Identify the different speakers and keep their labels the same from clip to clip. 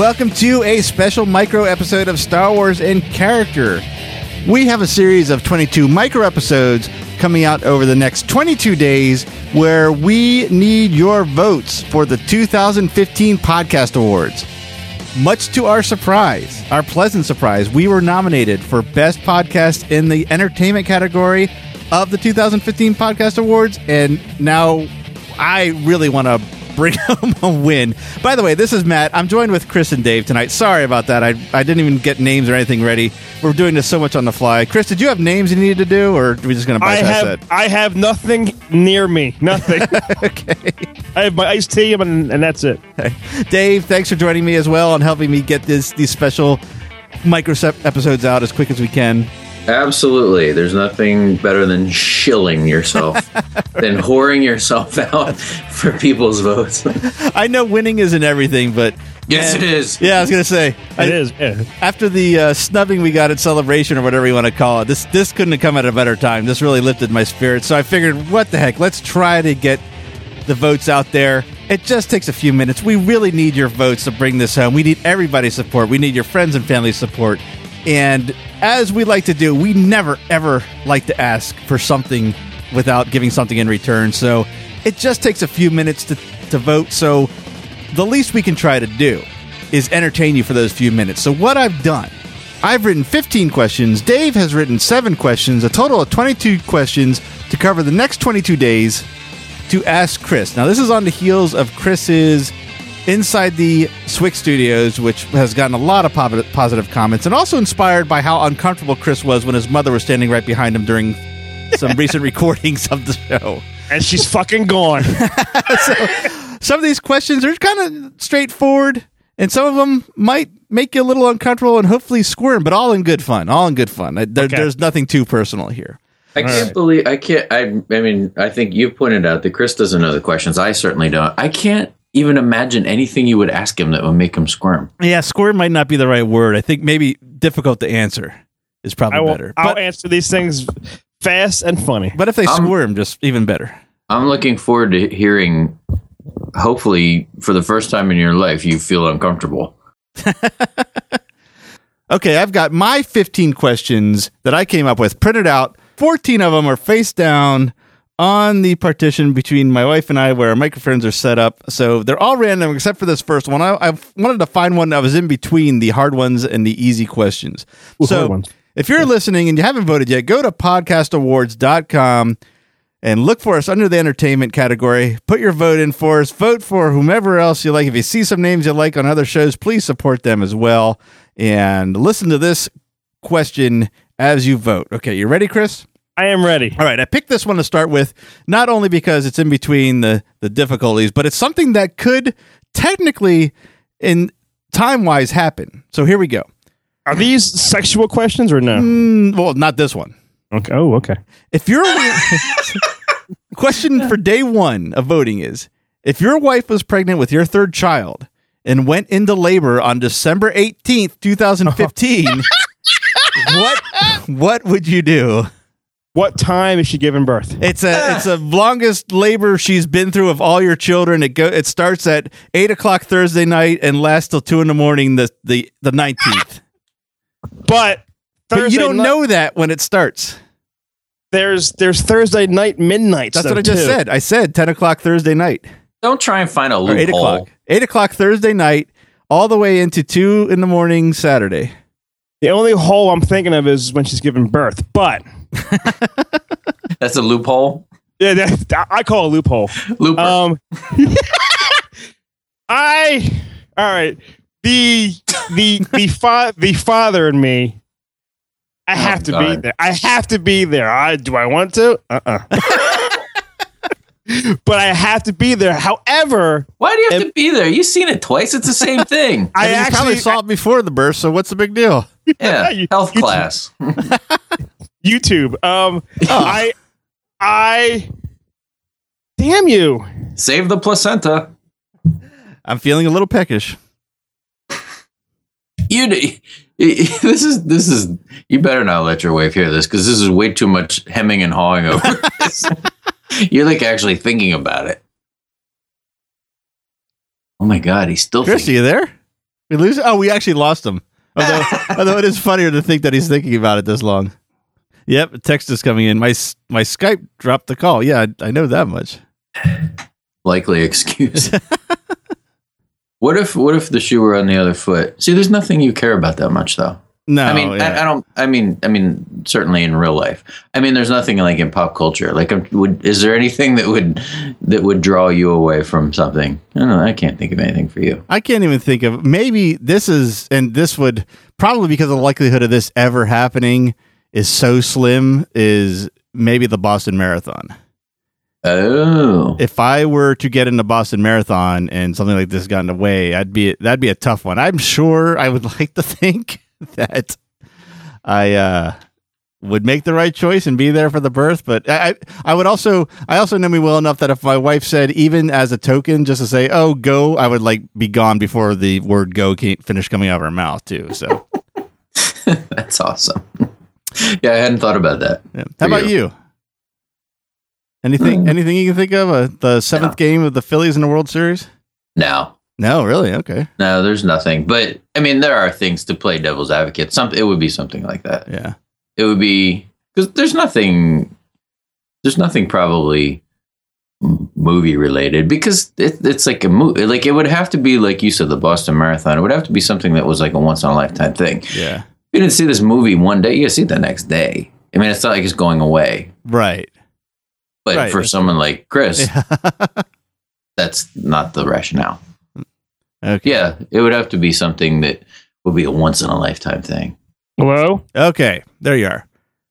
Speaker 1: Welcome to a special micro episode of Star Wars in Character. We have a series of 22 micro episodes coming out over the next 22 days where we need your votes for the 2015 Podcast Awards. Much to our surprise, our pleasant surprise, we were nominated for Best Podcast in the Entertainment category of the 2015 Podcast Awards, and now I really want to bring home a win. By the way, this is Matt. I'm joined with Chris and Dave tonight. Sorry about that. I, I didn't even get names or anything ready. We're doing this so much on the fly. Chris, did you have names you needed to do, or are we just going to
Speaker 2: I
Speaker 1: bypass
Speaker 2: have I have nothing near me. Nothing.
Speaker 1: okay.
Speaker 2: I have my iced tea and, and that's it.
Speaker 1: Dave, thanks for joining me as well and helping me get this these special micro episodes out as quick as we can.
Speaker 3: Absolutely. There's nothing better than shilling yourself, than whoring yourself out for people's votes.
Speaker 1: I know winning isn't everything, but
Speaker 3: Yes,
Speaker 1: man-
Speaker 3: it is.
Speaker 1: Yeah, I was going to say I-
Speaker 2: It is. Yeah.
Speaker 1: after the uh, snubbing we got at celebration or whatever you want to call it this this couldn't have come at a better time this really lifted my spirits so i figured what the heck let's try to get the votes out there it just takes a few minutes we really need your votes to bring this home we need everybody's support we need your friends and family support and as we like to do we never ever like to ask for something without giving something in return so it just takes a few minutes to, to vote so the least we can try to do is entertain you for those few minutes. So, what I've done, I've written 15 questions. Dave has written seven questions, a total of 22 questions to cover the next 22 days to ask Chris. Now, this is on the heels of Chris's Inside the SWIC Studios, which has gotten a lot of positive comments, and also inspired by how uncomfortable Chris was when his mother was standing right behind him during some recent recordings of the show.
Speaker 2: And she's fucking gone.
Speaker 1: so, some of these questions are kind of straightforward, and some of them might make you a little uncomfortable and hopefully squirm, but all in good fun. All in good fun. There,
Speaker 2: Okay.
Speaker 1: There's nothing too personal here.
Speaker 3: I can't believe I can't. I, I mean, I think you pointed out that Chris doesn't know the questions. I certainly don't. I can't even imagine anything you would ask him that would make him squirm.
Speaker 1: Yeah, squirm might not be the right word. I think maybe difficult to answer is probably
Speaker 2: I will,
Speaker 1: better.
Speaker 2: I'll
Speaker 1: But,
Speaker 2: answer these things fast and funny.
Speaker 1: but if they
Speaker 3: Um,
Speaker 1: squirm, just even better.
Speaker 3: I'm looking forward to hearing. Hopefully, for the first time in your life, you feel uncomfortable.
Speaker 1: Okay, I've got my 15 questions that I came up with printed out. 14 of them are face down on the partition between my wife and I where our microphones are set up. So they're all random except for this first one. I, I wanted to find one that was in between the hard ones and the easy questions.
Speaker 2: Ooh,
Speaker 1: so if you're listening and you haven't voted yet, go to podcastawards.com and look for us under the entertainment category. Put your vote in for us. Vote for whomever else you like. If you see some names you like on other shows, please support them as well. And listen to this question as you vote. Okay, you ready, Chris?
Speaker 2: I am ready.
Speaker 1: All right, I picked this one to start with, not only because it's in between the, the difficulties, but it's something that could technically, in time wise, happen. So here we go.
Speaker 2: Are these sexual questions or no?
Speaker 1: Mm, well, not this one.
Speaker 2: Okay. Oh, okay.
Speaker 1: If your question for day one of voting is if your wife was pregnant with your third child and went into labor on December 18th, 2015, what what would you do?
Speaker 2: What time is she giving birth?
Speaker 1: It's a ah. it's the longest labor she's been through of all your children. It go it starts at eight o'clock Thursday night and lasts till two in the morning the the the nineteenth.
Speaker 2: But
Speaker 1: But you don't
Speaker 2: night-
Speaker 1: know that when it starts.
Speaker 2: There's there's Thursday night midnight.
Speaker 1: That's what I just said. I said ten o'clock Thursday night.
Speaker 3: Don't try and find a loophole.
Speaker 1: eight o'clock. Eight o'clock Thursday night, all the way into two in the morning Saturday.
Speaker 2: The only hole I'm thinking of is when she's giving birth. But
Speaker 3: That's a loophole.
Speaker 2: yeah, that, I call it a loophole.
Speaker 3: Looper.
Speaker 2: Um, I all right. The the the fa- the father in me. I have to be there. I have to be there. I do. I want to. Uh. uh but I have to be there. However,
Speaker 3: Why do you have to be there? You've seen it twice. It's the same thing.
Speaker 2: I
Speaker 1: I mean, you probably
Speaker 2: actually
Speaker 1: saw it before the birth, so what's the big deal?
Speaker 3: Yeah,
Speaker 2: You-
Speaker 3: health
Speaker 2: you-
Speaker 3: class.
Speaker 2: YouTube. Um, I I damn you.
Speaker 3: Save the placenta.
Speaker 1: I'm feeling a little peckish.
Speaker 3: You. This is this is. You better not let your wife hear this because this is way too much hemming and hawing over this. You're like actually thinking about it. Oh my god, he's still
Speaker 1: Chris, are you there? We lose. Oh, we actually lost him. Although, although it is funnier to think that he's thinking about it this long. Yep, a text is coming in. My my Skype dropped the call. Yeah, I, I know that much.
Speaker 3: Likely excuse. what if what if the shoe were on the other foot? See, there's nothing you care about that much, though.
Speaker 1: No,
Speaker 3: I mean,
Speaker 1: yeah.
Speaker 3: I, I don't. I mean, I mean, certainly in real life. I mean, there's nothing like in pop culture. Like, um, would is there anything that would that would draw you away from something? I don't know. I can't think of anything for you.
Speaker 1: I can't even think of maybe this is and this would probably because the likelihood of this ever happening is so slim is maybe the Boston Marathon.
Speaker 3: Oh,
Speaker 1: If I were to get in the Boston Marathon and something like this got in the way, I'd be that'd be a tough one. I'm sure I would like to think that I uh would make the right choice and be there for the birth, but I I would also I also know me well enough that if my wife said even as a token just to say oh go, I would like be gone before the word go came, finished coming out of her mouth too. So
Speaker 3: that's awesome. yeah, I hadn't thought about that.
Speaker 1: yeah. how about
Speaker 3: you.
Speaker 1: you? Anything anything you can think of? Uh, the seventh
Speaker 3: No.
Speaker 1: game of the Phillies in the World Series?
Speaker 3: No,
Speaker 1: No, really? Okay,
Speaker 3: no, there's nothing. But I mean, there are things to play devil's advocate. Some it would be something like that.
Speaker 1: yeah.
Speaker 3: It would be because there's nothing. There's nothing probably movie related because it, it's like a movie. Like it would have to be like you said, the Boston Marathon. It would have to be something that was like a once in a lifetime thing.
Speaker 1: Yeah.
Speaker 3: You didn't see this movie one day, you see it the next day. I mean, it's not like it's going away.
Speaker 1: Right.
Speaker 3: But
Speaker 1: Right.
Speaker 3: for someone like Chris, that's not the rationale.
Speaker 1: Okay.
Speaker 3: Yeah, it would have to be something that would be a once in a lifetime thing.
Speaker 2: Hello?
Speaker 1: Okay. There you are.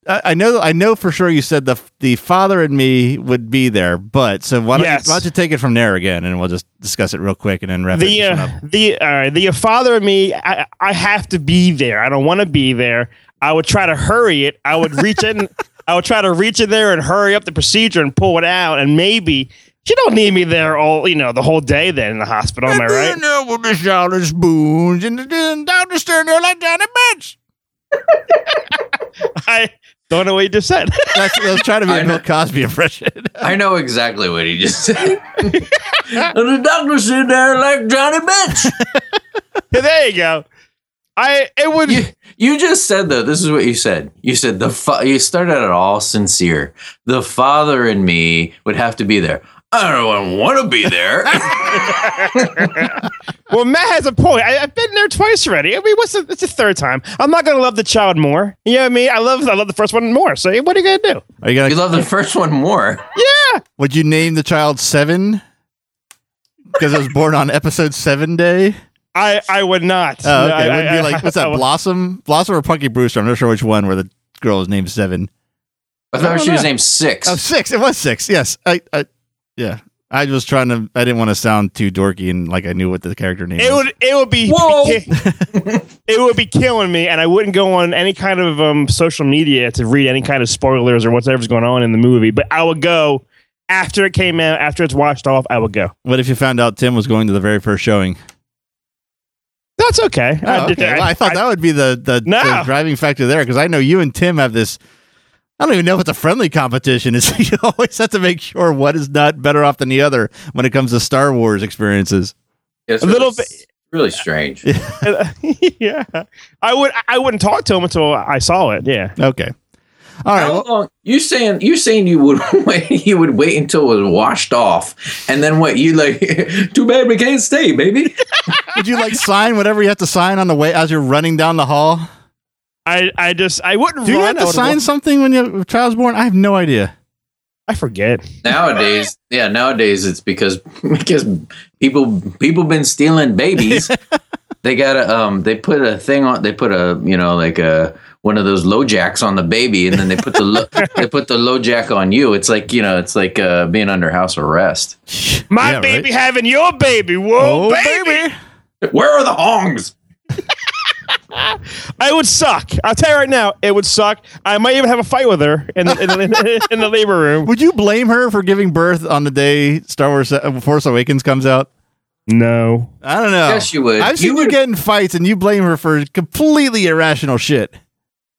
Speaker 1: I, I know. I know for sure. You said the the father and me would be there, but so why don't,
Speaker 2: Yes.
Speaker 1: you, why don't you take it from there again, and we'll just discuss it real quick, and then wrap
Speaker 2: The
Speaker 1: it
Speaker 2: uh,
Speaker 1: up.
Speaker 2: the uh, the father and me, I, I have to be there. I don't want to be there. I would try to hurry it. I would reach in. I would try to reach in there and hurry up the procedure and pull it out. And maybe you don't need me there all you know the whole day. Then in the hospital, am I right?
Speaker 1: know with the shouting spoons and the doctor standing there like Johnny Bench.
Speaker 2: I don't know what you just said.
Speaker 1: That's, I was trying to be
Speaker 3: I
Speaker 1: a
Speaker 3: know.
Speaker 1: Bill Cosby impression.
Speaker 3: I know exactly what he just said. and the doctor sitting there like Johnny Bench.
Speaker 2: there you go. I it would.
Speaker 3: You, you just said though. This is what you said. You said the fa- you started out all sincere. The father and me would have to be there. I don't want to be there.
Speaker 2: well, Matt has a point. I, I've been there twice already. I mean, what's the, it's the third time? I'm not gonna love the child more. You know what I mean? I love I love the first one more. So what are you gonna do?
Speaker 1: Are you
Speaker 3: you
Speaker 1: gonna?
Speaker 3: love the first one more.
Speaker 2: Yeah.
Speaker 1: Would you name the child Seven? Because it was born on episode seven day.
Speaker 2: I, I would not.
Speaker 1: Oh, okay.
Speaker 2: No, I-
Speaker 1: it would
Speaker 2: I-
Speaker 1: be like what's that?
Speaker 2: I-
Speaker 1: Blossom, Blossom, or Punky Brewster? I'm not sure which one. Where the girl is named Seven.
Speaker 3: I thought
Speaker 2: don't
Speaker 3: she was named Six.
Speaker 1: Oh, six. It was six. Yes. I. I yeah. I was trying to. I didn't want to sound too dorky and like I knew what the character name.
Speaker 2: It
Speaker 1: was.
Speaker 2: would it would be
Speaker 3: Whoa.
Speaker 2: it would be killing me, and I wouldn't go on any kind of um, social media to read any kind of spoilers or whatever's going on in the movie. But I would go after it came out, after it's washed off. I would go.
Speaker 1: What if you found out Tim was going to the very first showing?
Speaker 2: That's okay.
Speaker 1: Oh,
Speaker 2: did-
Speaker 1: okay. Well, I thought that would be the the,
Speaker 2: No.
Speaker 1: the driving factor there because I know you and Tim have this. I don't even know if it's a friendly competition. Is you always have to make sure one is not better off than the other when it comes to Star Wars experiences.
Speaker 3: It's
Speaker 2: a little
Speaker 3: really, really strange.
Speaker 2: Uh, yeah, I would. I wouldn't talk to him until I saw it. Yeah.
Speaker 1: Okay. All right.
Speaker 3: How
Speaker 1: Well,
Speaker 3: long? You saying you saying you would wait? You would wait until it was washed off, and then what? You like? Too bad we can't stay, baby.
Speaker 1: would you like sign whatever you have to sign on the way as you're running down the hall?
Speaker 2: I, I just I wouldn't
Speaker 1: Do you
Speaker 2: run.
Speaker 1: have to sign
Speaker 2: walk-
Speaker 1: something when your child's born? I have no idea.
Speaker 2: I forget.
Speaker 3: Nowadays, yeah, nowadays it's because because people people been stealing babies. they got a um they put a thing on they put a you know like a one of those LoJacks on the baby and then they put the lo- they put the LoJack on you. It's like you know it's like uh, being under house arrest.
Speaker 2: My
Speaker 1: Yeah, right.
Speaker 2: baby having your baby. Whoa,
Speaker 1: Oh,
Speaker 2: baby.
Speaker 3: Where are the hongs?
Speaker 2: I would suck. I'll tell you right now, it would suck. I might even have a fight with her in the, in, the, in the labor room.
Speaker 1: Would you blame her for giving birth on the day Star Wars uh, Force Awakens comes out?
Speaker 2: No.
Speaker 1: I don't know.
Speaker 3: Yes, you would.
Speaker 1: I've seen
Speaker 3: You
Speaker 1: you,
Speaker 3: would-
Speaker 1: get in fights and you blame her for completely irrational shit.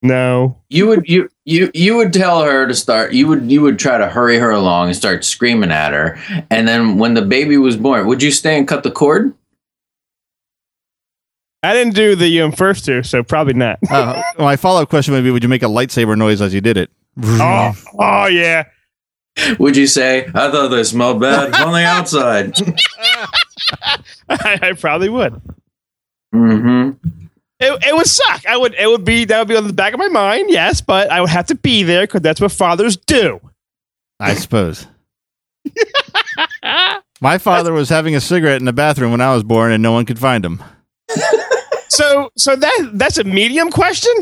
Speaker 2: No.
Speaker 3: You would you you you would tell her to start. You would you would try to hurry her along and start screaming at her. And then when the baby was born, would you stay and cut the cord?
Speaker 2: I didn't do the um, first two, so probably not.
Speaker 1: Uh, my follow up question would be: Would you make a lightsaber noise as you did it?
Speaker 2: oh, oh yeah.
Speaker 3: Would you say, I thought they smelled bad on the outside?
Speaker 2: I, I probably would.
Speaker 3: Mm-hmm.
Speaker 2: It, it would suck. I would. It would be that would be on the back of my mind. Yes, but I would have to be there because that's what fathers do.
Speaker 1: I suppose. My father was having a cigarette in the bathroom when I was born, and no one could find him.
Speaker 2: So, so that that's a medium question.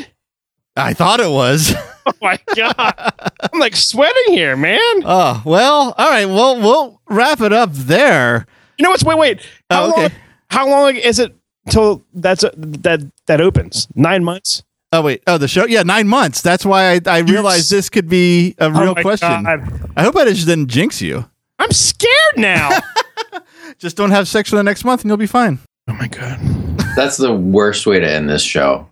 Speaker 1: I thought it was.
Speaker 2: Oh my god, I'm like sweating here, man.
Speaker 1: Oh well, all right. Well, we'll wrap it up there.
Speaker 2: You know what's? Wait, wait. Oh, how
Speaker 1: Oh, okay.
Speaker 2: long? How long is it till that's uh, that that opens? Nine months.
Speaker 1: Oh wait. Oh, the show. Yeah, nine months. That's why I, I realized this could be a oh real
Speaker 2: Oh
Speaker 1: question.
Speaker 2: God.
Speaker 1: I hope I just didn't jinx you.
Speaker 2: I'm scared now.
Speaker 1: Just don't have sex for the next month, and you'll be fine.
Speaker 2: oh my god.
Speaker 3: That's the worst way to end this show.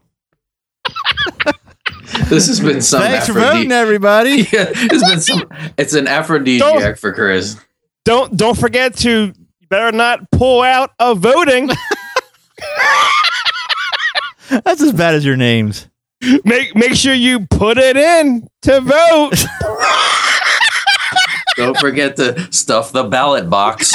Speaker 3: this has been some
Speaker 1: Thanks for voting, everybody.
Speaker 3: Yeah, it's been some. It's an aphrodisiac for Chris.
Speaker 2: Don't don't forget to. You better not pull out of voting.
Speaker 1: That's as bad as your names.
Speaker 2: make make sure you put it in to vote.
Speaker 3: Don't forget to stuff the ballot box.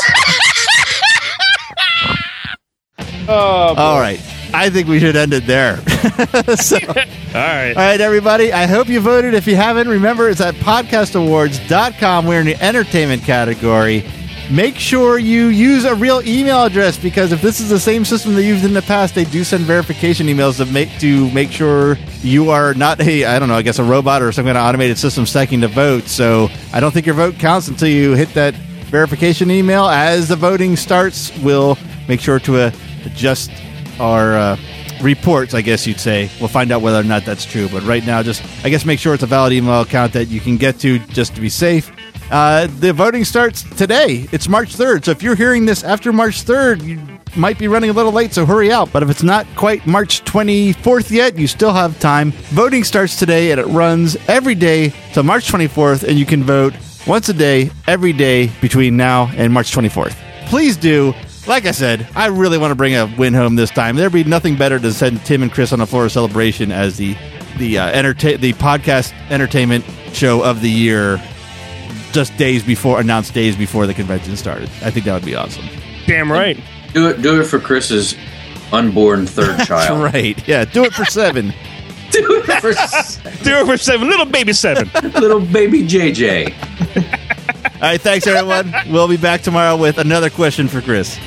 Speaker 2: Oh,
Speaker 1: All right. I think we should end it there. so,
Speaker 2: all right.
Speaker 1: all right, everybody. I hope you voted. If you haven't, remember it's at podcastawards.com. We're in the entertainment category. Make sure you use a real email address because if this is the same system they used in the past, they do send verification emails to make to make sure you are not a I don't know, I guess a robot or some kind of automated system stacking the vote. So I don't think your vote counts until you hit that verification email. As the voting starts, we'll make sure to uh, adjust our uh, reports, I guess you'd say. We'll find out whether or not that's true. But right now, just I guess make sure it's a valid email account that you can get to just to be safe. Uh, the voting starts today. It's March 3rd. So if you're hearing this after March 3rd, you might be running a little late, so hurry out. But if it's not quite March 24th yet, you still have time. Voting starts today and it runs every day till March 24th, and you can vote once a day, every day between now and March 24th. Please do. Like I said, I really want to bring a win home this time. There'd be nothing better to send Tim and Chris on a floor of celebration as the the uh, entertain the podcast entertainment show of the year, just days before announced days before the convention started. I think that would be awesome.
Speaker 2: Damn right.
Speaker 3: Do it. Do it for Chris's unborn third child.
Speaker 1: That's right. Yeah, do it for seven.
Speaker 3: Do it for s-
Speaker 2: Do it for seven, little baby seven.
Speaker 3: little baby JJ.
Speaker 1: All right, thanks everyone. We'll be back tomorrow with another question for Chris.